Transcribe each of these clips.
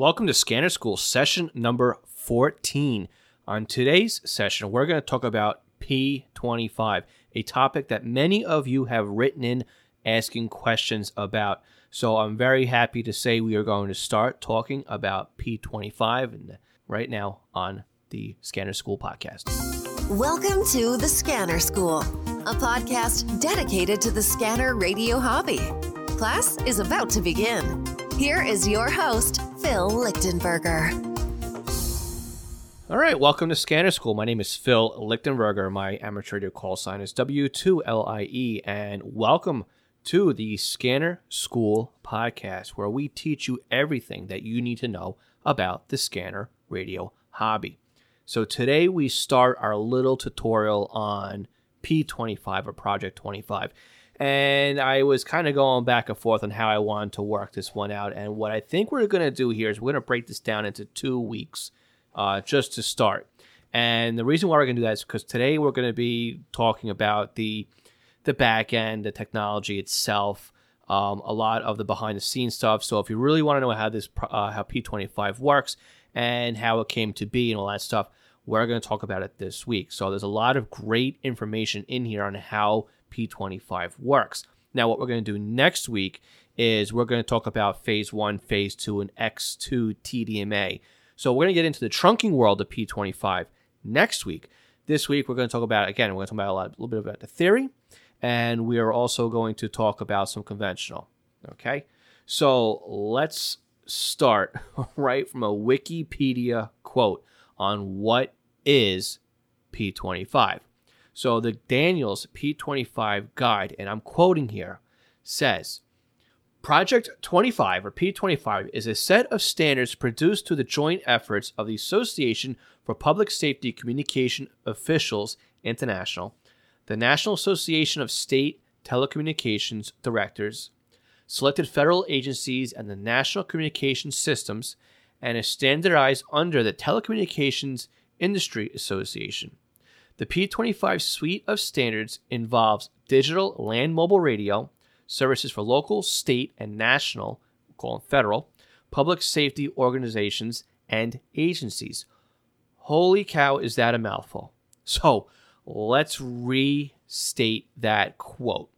Welcome to Scanner School session number 14. On today's session, we're going to talk about P25, a topic that many of you have written in asking questions about. So I'm very happy to say we are going to start talking about P25 right now on the Scanner School podcast. Welcome to the Scanner School, a podcast dedicated to the scanner radio hobby. Class is about to begin. Here is your host, Phil Lichtenberger. All right, welcome to Scanner School. My name is Phil Lichtenberger. My amateur radio call sign is W2LIE, and welcome to the Scanner School podcast, where we teach you everything that you need to know about the scanner radio hobby. So today we start our little tutorial on P25 or Project 25. And I was kind of going back and forth on how I wanted to work this one out. And what I think we're going to do here is we're going to break this down into two weeks uh, just to start. And the reason why we're going to do that is because today we're going to be talking about the the back end, the technology itself, um, a lot of the behind the scenes stuff. So if you really want to know how this uh, how P25 works and how it came to be and all that stuff, we're going to talk about it this week. So there's a lot of great information in here on how P25 works. Now, what we're going to do next week is we're going to talk about phase one, phase two, and X2 TDMA. So we're going to get into the trunking world of P25 next week. This week, we're going to talk about, again, we're going to talk about a, lot, a little bit about the theory, and we are also going to talk about some conventional. Okay, so let's start right from a Wikipedia quote on what is P25. So the Daniels P25 guide, and I'm quoting here, says Project 25 or P25 is a set of standards produced through the joint efforts of the Association for Public Safety Communication Officials International the National Association of State Telecommunications Directors, selected federal agencies, and the National Communications Systems, and is standardized under the Telecommunications Industry Association. The P25 suite of standards involves digital land mobile radio, services for local, state, and national, we'll call them federal, public safety organizations, and agencies. Holy cow, is that a mouthful? So, Let's restate that quote.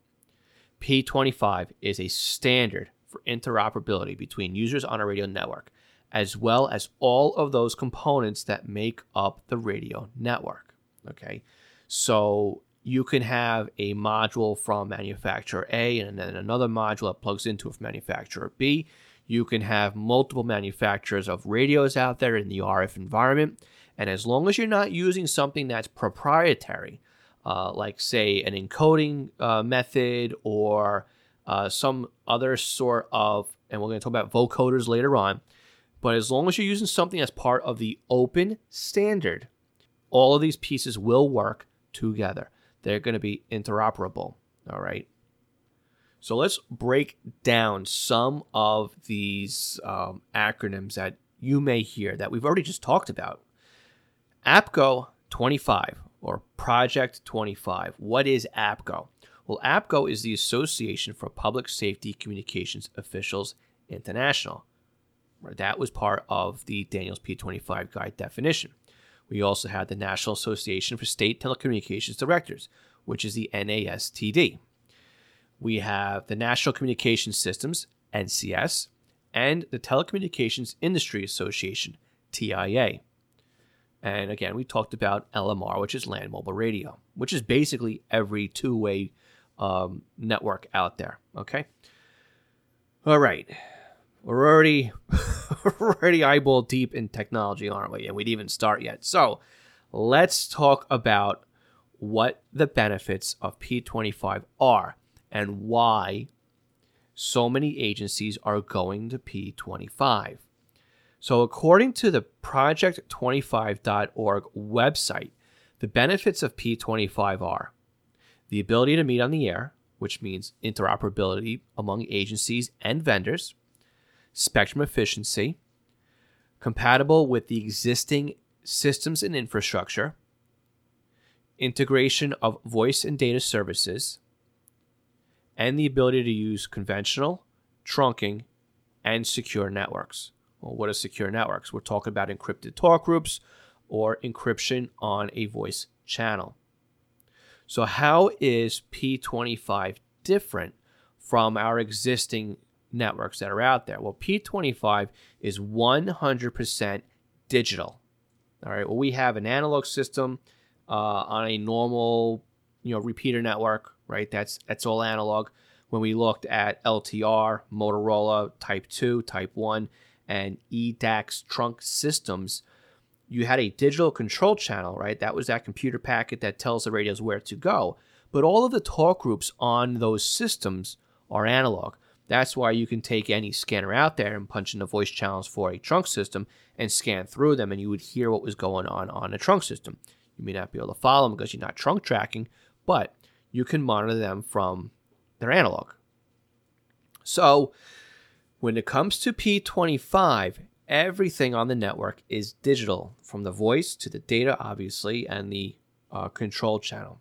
P25 is a standard for interoperability between users on a radio network, as well as all of those components that make up the radio network. Okay, so you can have a module from manufacturer A and then another module that plugs into it from manufacturer B. You can have multiple manufacturers of radios out there in the RF environment. And as long as you're not using something that's proprietary, uh, like say an encoding uh, method or uh, some other sort of, and we're going to talk about vocoders later on, but as long as you're using something that's part of the open standard, all of these pieces will work together. They're going to be interoperable. All right. So let's break down some of these um, acronyms that you may hear that we've already just talked about APCO 25 or Project 25. What is APCO? Well, APCO is the Association for Public Safety Communications Officials International. That was part of the Daniels P25 guide definition. We also had the National Association for State Telecommunications Directors, which is the NASTD. We have the National Communications Systems, NCS, and the Telecommunications Industry Association, TIA. And again, we talked about LMR, which is land mobile radio, which is basically every two way um, network out there. Okay. All right. We're already already eyeball deep in technology, aren't we? And we didn't even start yet. So let's talk about what the benefits of P25 are and why so many agencies are going to P25. So, according to the Project25.org website, the benefits of P25 are the ability to meet on the air, which means interoperability among agencies and vendors, spectrum efficiency, compatible with the existing systems and infrastructure, integration of voice and data services, and the ability to use conventional, trunking, and secure networks Well, what are secure networks? We're talking about encrypted talk groups or encryption on a voice channel. So, how is P25 different from our existing networks that are out there? Well, P25 is 100% digital. All right. Well, we have an analog system uh, on a normal, you know, repeater network, right? That's that's all analog. When we looked at LTR, Motorola Type 2, Type 1, and EDACS trunk systems, you had a digital control channel, right? That was that computer packet that tells the radios where to go. But all of the talk groups on those systems are analog. That's why you can take any scanner out there and punch in the voice channels for a trunk system and scan through them, and you would hear what was going on on a trunk system. You may not be able to follow them because you're not trunk tracking, but you can monitor them from their analog. So, when it comes to P25, everything on the network is digital from the voice to the data, obviously, and the uh, control channel.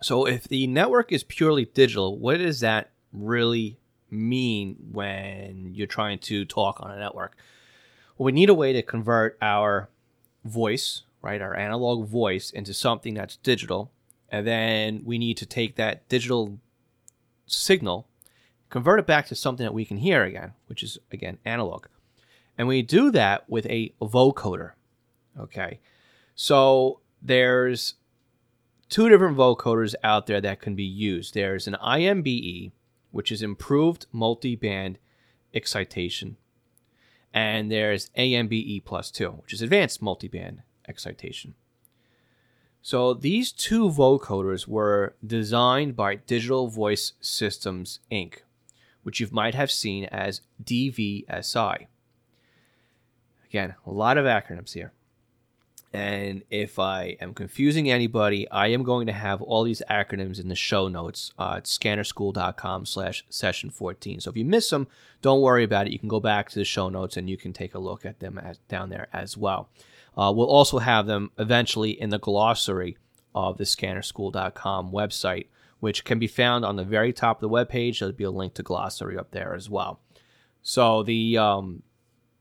So, if the network is purely digital, what does that really mean when you're trying to talk on a network? Well, we need a way to convert our voice, right, our analog voice, into something that's digital. And then we need to take that digital signal, convert it back to something that we can hear again, which is, again, analog. And we do that with a vocoder. Okay. So there's two different vocoders out there that can be used. There's an IMBE, which is improved multi-band excitation, and there's AMBE plus 2, which is advanced multi-band excitation. So these two vocoders were designed by Digital Voice Systems Inc., which you might have seen as DVSI. Again, a lot of acronyms here. And if I am confusing anybody, I am going to have all these acronyms in the show notes uh, at scannerschool.com slash session 14. So if you miss them, don't worry about it. You can go back to the show notes and you can take a look at them as, down there as well. Uh, we'll also have them eventually in the glossary of the scannerschool.com website, which can be found on the very top of the webpage. There'll be a link to glossary up there as well. So the um,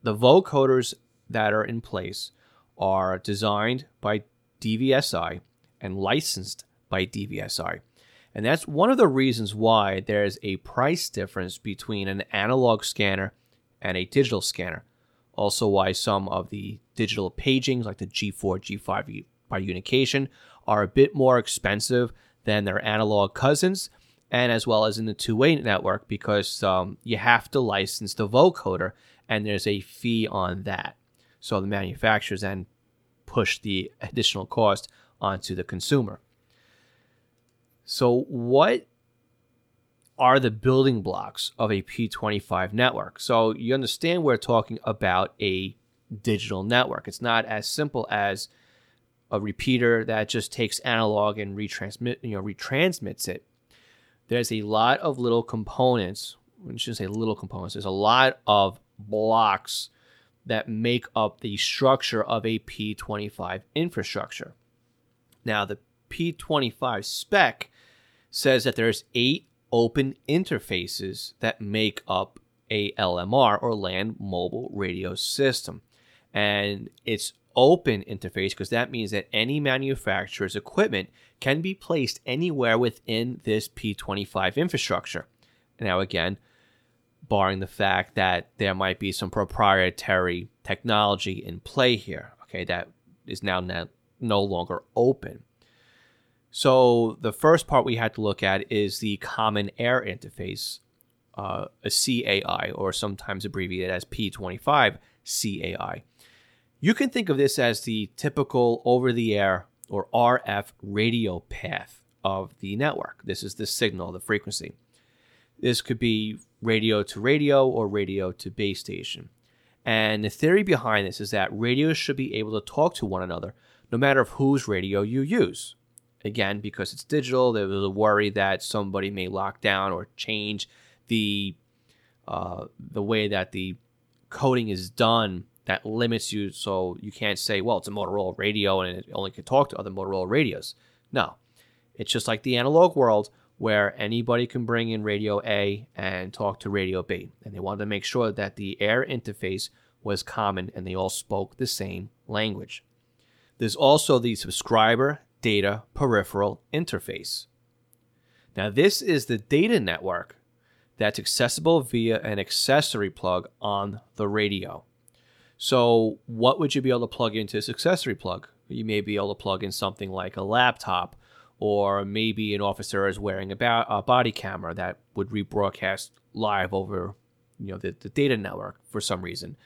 the vocoders that are in place are designed by DVSI and licensed by DVSI. And that's one of the reasons why there's a price difference between an analog scanner and a digital scanner. Also, why some of the digital pagings, like the G4, G5 by Unication, are a bit more expensive than their analog cousins, and as well as in the two way network, because um, you have to license the vocoder, and there's a fee on that. So the manufacturers then push the additional cost onto the consumer. So, what are the building blocks of a P25 network? So, you understand we're talking about a digital network. It's not as simple as a repeater that just takes analog and retransmit, you know, retransmits it. There's a lot of little components. I shouldn't say little components. There's a lot of blocks that make up the structure of a P25 infrastructure. Now, the P25 spec says that there's eight open interfaces that make up a LMR or land mobile radio system. And it's open interface because that means that any manufacturer's equipment can be placed anywhere within this P25 infrastructure. Now, again, barring the fact that there might be some proprietary technology in play here, okay, that is now no longer open. So the first part we had to look at is the Common Air Interface, uh, a CAI, or sometimes abbreviated as P25 CAI. You can think of this as the typical over the air or RF radio path of the network. This is the signal, the frequency. This could be radio to radio or radio to base station. And the theory behind this is that radios should be able to talk to one another no matter of whose radio you use. Again, because it's digital, there was a worry that somebody may lock down or change the uh, the way that the coding is done that limits you so you can't say, well, it's a Motorola radio and it only can talk to other Motorola radios. No. It's just like the analog world where anybody can bring in radio A and talk to radio B. And they wanted to make sure that the air interface was common and they all spoke the same language. There's also the subscriber data peripheral interface. Now, this is the data network that's accessible via an accessory plug on the radio. So, what would you be able to plug into this accessory plug? You may be able to plug in something like a laptop, or maybe an officer is wearing a, ba- a body camera that would rebroadcast live over, you know, the, the data network for some reason.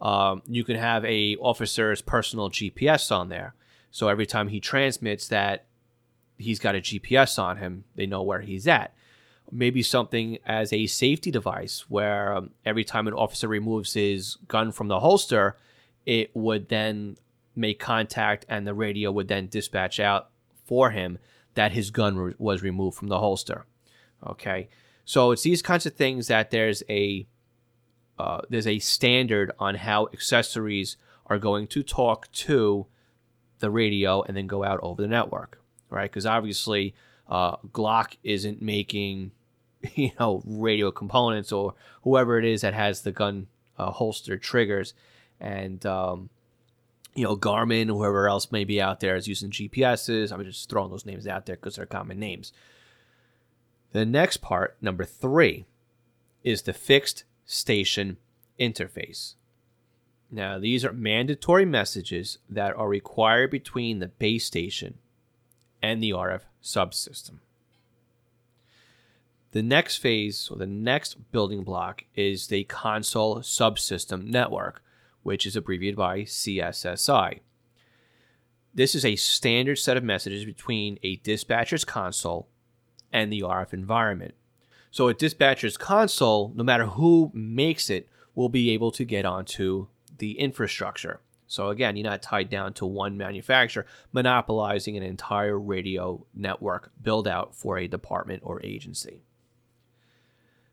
Um, you can have a officer's personal GPS on there, so every time he transmits that he's got a GPS on him, they know where he's at. Maybe something as a safety device where um, every time an officer removes his gun from the holster, it would then make contact and the radio would then dispatch out for him that his gun re- was removed from the holster. Okay. So it's these kinds of things that there's a uh, there's a standard on how accessories are going to talk to the radio and then go out over the network, right? Because obviously, uh, Glock isn't making you know radio components or whoever it is that has the gun uh, holster triggers and um, you know garmin whoever else may be out there is using gps's i'm just throwing those names out there because they're common names. The next part number three is the fixed station interface. Now these are mandatory messages that are required between the base station and the rf subsystem. The next phase, or the next building block, is the console subsystem network, which is abbreviated by CSSI. This is a standard set of messages between a dispatcher's console and the RF environment. So, a dispatcher's console, no matter who makes it, will be able to get onto the infrastructure. So, again, you're not tied down to one manufacturer monopolizing an entire radio network build out for a department or agency.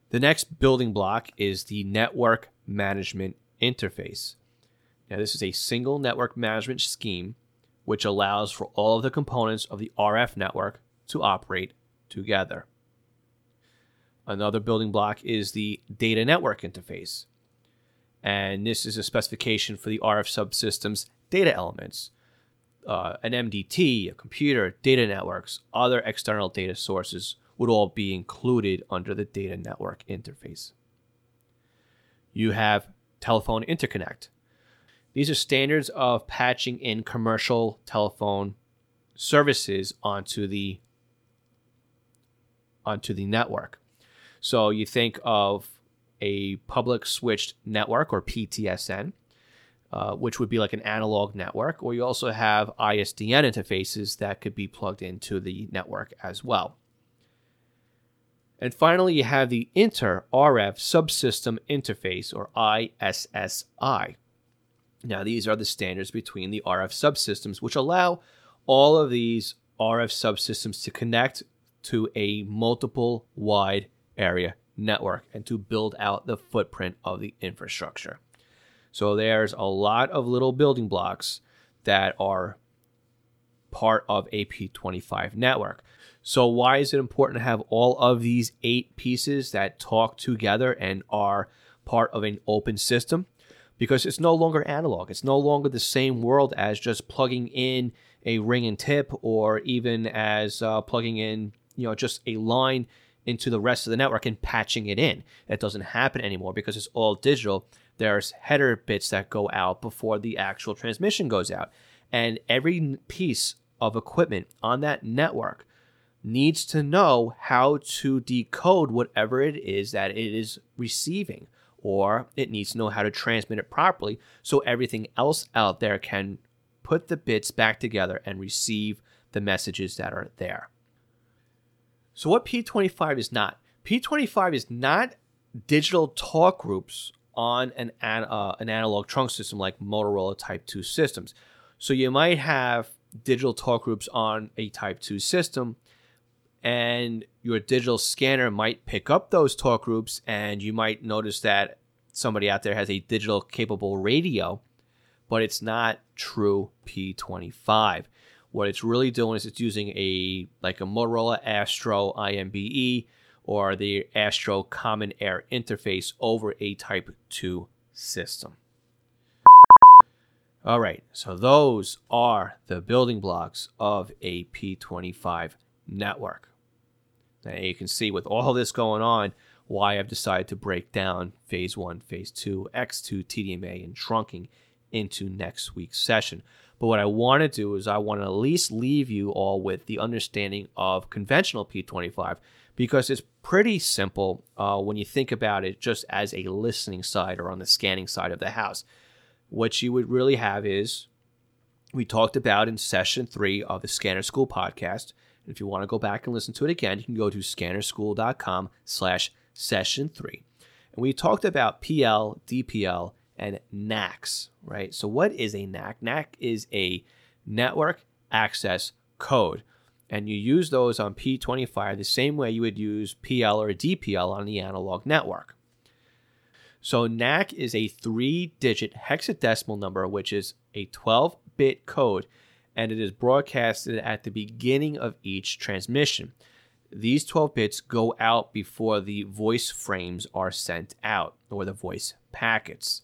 The next building block is the network management interface. Now, this is a single network management scheme which allows for all of the components of the RF network to operate together. Another building block is the data network interface. And this is a specification for the RF subsystem's data elements. Uh, an MDT, a computer, data networks, other external data sources would all be included under the data network interface. You have telephone interconnect. These are standards of patching in commercial telephone services onto the onto the network. So you think of a public switched network or PTSN, uh, which would be like an analog network, or you also have ISDN interfaces that could be plugged into the network as well. And finally, you have the Inter RF Subsystem Interface, or ISSI. Now, these are the standards between the RF subsystems, which allow all of these RF subsystems to connect to a multiple wide area network and to build out the footprint of the infrastructure. So, there's a lot of little building blocks that are part of a P25 network. So, why is it important to have all of these eight pieces that talk together and are part of an open system? Because it's no longer analog. It's no longer the same world as just plugging in a ring and tip or even as uh, plugging in, you know, just a line into the rest of the network and patching it in. It doesn't happen anymore because it's all digital. There's header bits that go out before the actual transmission goes out. And every piece of equipment on that network needs to know how to decode whatever it is that it is receiving, or it needs to know how to transmit it properly so everything else out there can put the bits back together and receive the messages that are there. So, what P25 is not? P25 is not digital talk groups on an, uh, an analog trunk system like Motorola Type 2 systems. So, you might have digital talk groups on a Type 2 system and your digital scanner might pick up those talk groups and you might notice that somebody out there has a digital capable radio but it's not true p25 what it's really doing is it's using a like a motorola astro imbe or the astro common air interface over a type 2 system All right, so those are the building blocks of a P25 network. Now you can see with all this going on, why I've decided to break down phase one, phase two, X2, TDMA, and trunking into next week's session. But what I want to do is I want to at least leave you all with the understanding of conventional P25 because it's pretty simple uh, when you think about it just as a listening side or on the scanning side of the house. What you would really have is we talked about in session three of the Scanner School podcast. If you want to go back and listen to it again, you can go to scannerschool.com slash session three. And we talked about PL, DPL, and NACs, right? So what is a NAC? NAC is a network access code. And you use those on P25 the same way you would use PL or DPL on the analog network. So NAC is a three digit hexadecimal number, which is a 12 bit code, and it is broadcasted at the beginning of each transmission. These 12 bits go out before the voice frames are sent out, or the voice packets.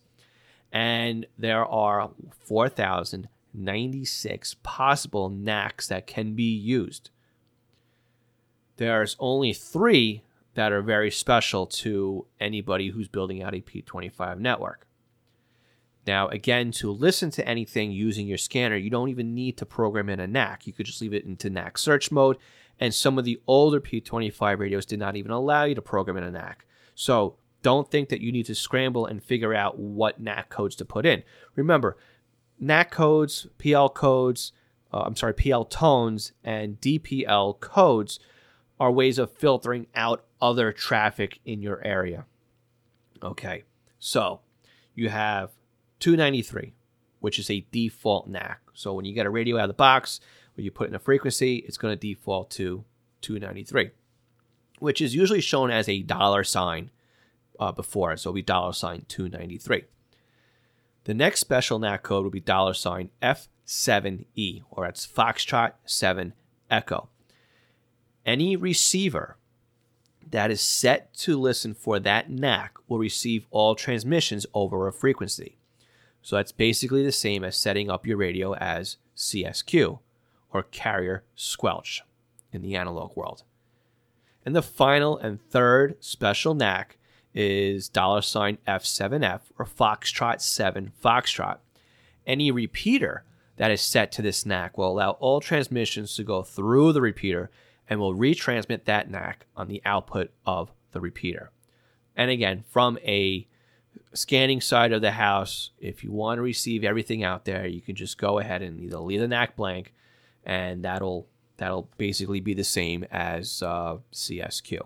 And there are 4,096 possible NACs that can be used. There's only three that are very special to anybody who's building out a P25 network. Now, again, to listen to anything using your scanner, you don't even need to program in a NAC. You could just leave it into NAC search mode. And some of the older P25 radios did not even allow you to program in a NAC. So don't think that you need to scramble and figure out what NAC codes to put in. Remember, NAC codes, PL codes, uh, I'm sorry, PL tones, and DPL codes are ways of filtering out other traffic in your area. Okay, so you have 293, which is a default NAC. So when you get a radio out of the box, when you put in a frequency, it's going to default to 293, which is usually shown as a dollar sign uh, before. So it'll be dollar sign 293. The next special NAC code will be dollar sign F7E, or that's Foxtrot 7 Echo. Any receiver that is set to listen for that NAC will receive all transmissions over a frequency. So that's basically the same as setting up your radio as CSQ or carrier squelch in the analog world. And the final and third special NAC is dollar sign F7F or Foxtrot 7 Foxtrot. Any repeater that is set to this NAC will allow all transmissions to go through the repeater and will retransmit that NAC on the output of the repeater. And again, from a scanning side of the house, if you want to receive everything out there, you can just go ahead and either leave the NAC blank, and that'll that'll basically be the same as uh, CSQ.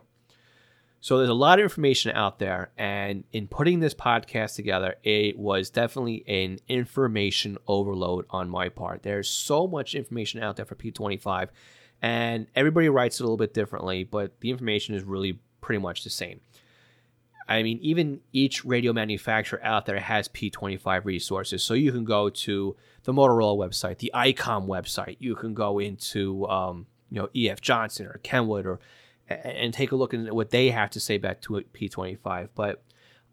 So there's a lot of information out there, and in putting this podcast together, it was definitely an information overload on my part. There's so much information out there for P25, and everybody writes it a little bit differently, but the information is really pretty much the same. I mean, even each radio manufacturer out there has P25 resources. So you can go to the Motorola website, the ICOM website. You can go into, um, you know, EF Johnson or Kenwood or and take a look at what they have to say back to P25. But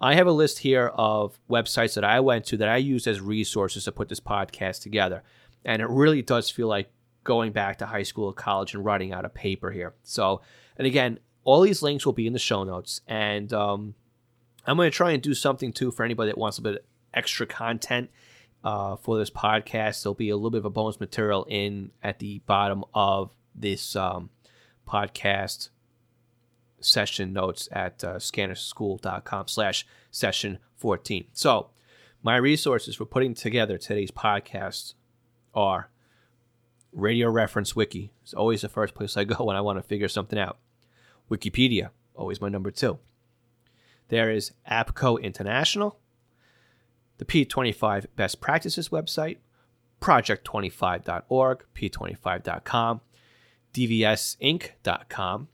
I have a list here of websites that I went to that I used as resources to put this podcast together. And it really does feel like going back to high school or college and writing out a paper here. So, and again, all these links will be in the show notes. And um, I'm going to try and do something too for anybody that wants a bit of extra content uh, for this podcast. There'll be a little bit of a bonus material in at the bottom of this um, podcast session notes at uh, scannerschool.com slash session 14. So my resources for putting together today's podcast are Radio Reference Wiki. It's always the first place I go when I want to figure something out. Wikipedia, always my number two. There is APCO International, the P25 Best Practices website, project25.org, p25.com, dvsinc.com,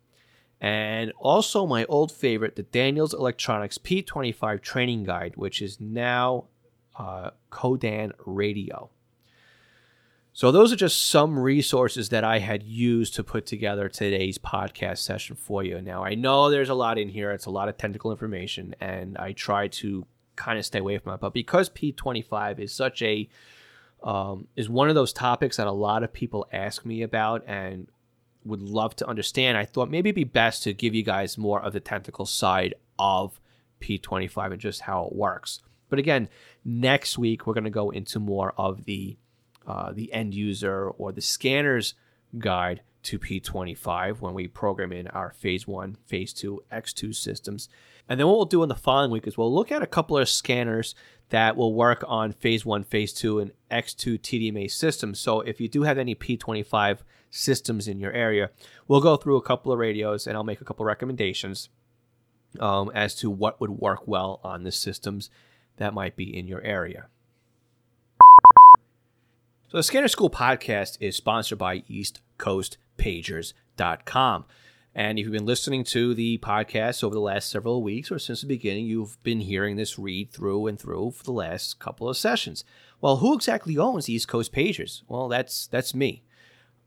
and also my old favorite, the Daniels Electronics P25 Training Guide, which is now uh, Codan Radio. So, those are just some resources that I had used to put together today's podcast session for you. Now, I know there's a lot in here, it's a lot of technical information, and I try to kind of stay away from it. But because P25 is such a um, is one of those topics that a lot of people ask me about and would love to understand. I thought maybe it'd be best to give you guys more of the technical side of P25 and just how it works. But again, next week we're going to go into more of the uh, the end user or the scanner's guide to P25 when we program in our phase one, phase two, X2 systems. And then what we'll do in the following week is we'll look at a couple of scanners that will work on phase one, phase two, and X2 TDMA systems. So if you do have any P25 systems in your area, we'll go through a couple of radios and I'll make a couple of recommendations um, as to what would work well on the systems that might be in your area. So the Scanner School podcast is sponsored by EastCoastPagers.com. And if you've been listening to the podcast over the last several weeks or since the beginning, you've been hearing this read through and through for the last couple of sessions. Well, who exactly owns East Coast Pagers? Well, that's that's me.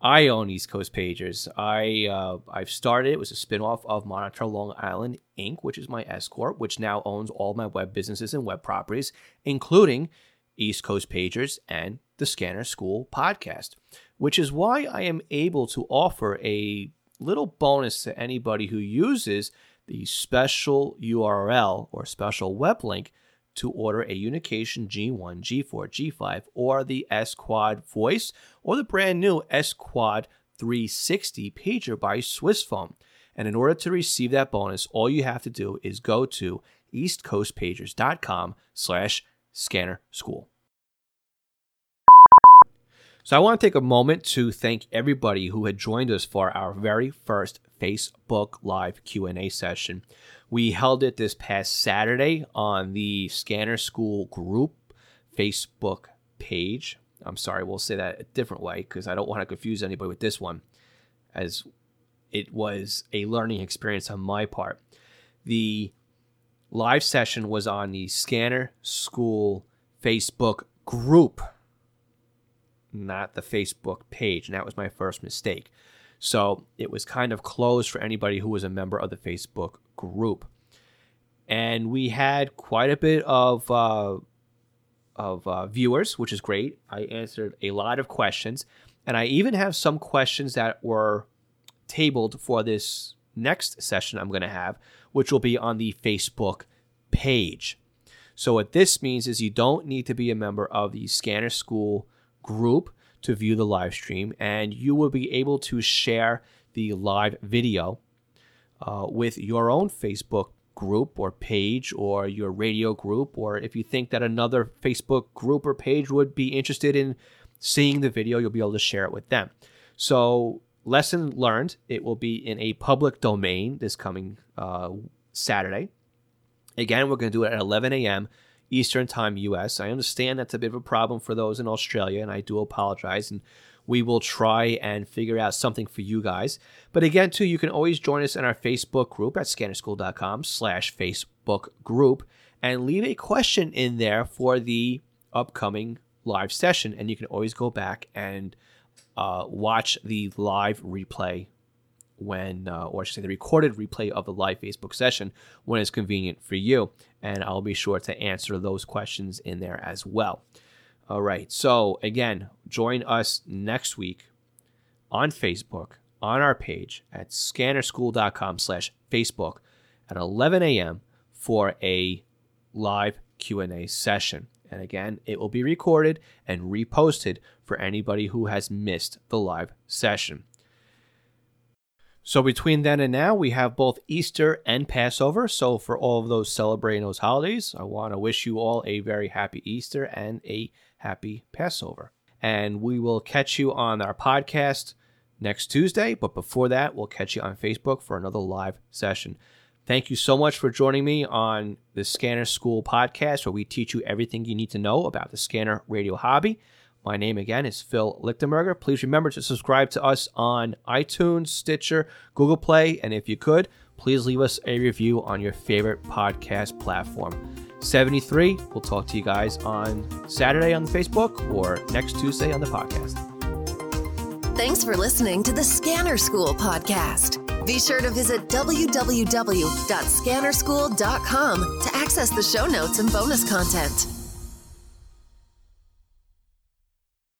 I own East Coast Pagers. I uh, I've started. It was a spinoff of Monitor Long Island Inc., which is my S corp, which now owns all my web businesses and web properties, including East Coast Pagers and the Scanner School podcast. Which is why I am able to offer a little bonus to anybody who uses the special URL or special web link to order a Unication G1, G4, G5, or the S Quad Voice, or the brand new S Quad 360 pager by Swissphone. And in order to receive that bonus, all you have to do is go to eastcoastpagers.com slash scanner school. So I want to take a moment to thank everybody who had joined us for our very first Facebook Live Q&A session. We held it this past Saturday on the Scanner School group Facebook page. I'm sorry, we'll say that a different way because I don't want to confuse anybody with this one, as it was a learning experience on my part. The live session was on the Scanner School Facebook group, not the Facebook page. And that was my first mistake. So it was kind of closed for anybody who was a member of the Facebook group. And we had quite a bit of uh, of uh, viewers, which is great. I answered a lot of questions, and I even have some questions that were tabled for this next session I'm going to have, which will be on the Facebook page. So what this means is you don't need to be a member of the Scanner School group to view the live stream, and you will be able to share the live video uh, with your own Facebook group or page or your radio group, or if you think that another Facebook group or page would be interested in seeing the video, you'll be able to share it with them. So, lesson learned, it will be in a public domain this coming uh, Saturday. Again, we're going to do it at 11 a.m. Eastern Time US. I understand that's a bit of a problem for those in Australia, and I do apologize. And we will try and figure out something for you guys. But again, too, you can always join us in our Facebook group at scannerschool.com slash Facebook group and leave a question in there for the upcoming live session. And you can always go back and uh, watch the live replay when, uh, or I should say, the recorded replay of the live Facebook session when it's convenient for you. And I'll be sure to answer those questions in there as well. All right. So again, join us next week on Facebook on our page at scannerschool.com slash Facebook at 11 a.m. for a live Q&A session. And again, it will be recorded and reposted for anybody who has missed the live session. So between then and now, we have both Easter and Passover. So for all of those celebrating those holidays, I want to wish you all a very happy Easter and a happy Passover. And we will catch you on our podcast next Tuesday. But before that, we'll catch you on Facebook for another live session. Thank you so much for joining me on the Scanner School podcast, where we teach you everything you need to know about the scanner radio hobby. My name again is Phil Lichtenberger. Please remember to subscribe to us on iTunes, Stitcher, Google Play, and if you could, please leave us a review on your favorite podcast platform. 73, we'll talk to you guys on Saturday on Facebook or next Tuesday on the podcast. Thanks for listening to the Scanner School podcast. Be sure to visit www.scannerschool.com to access the show notes and bonus content.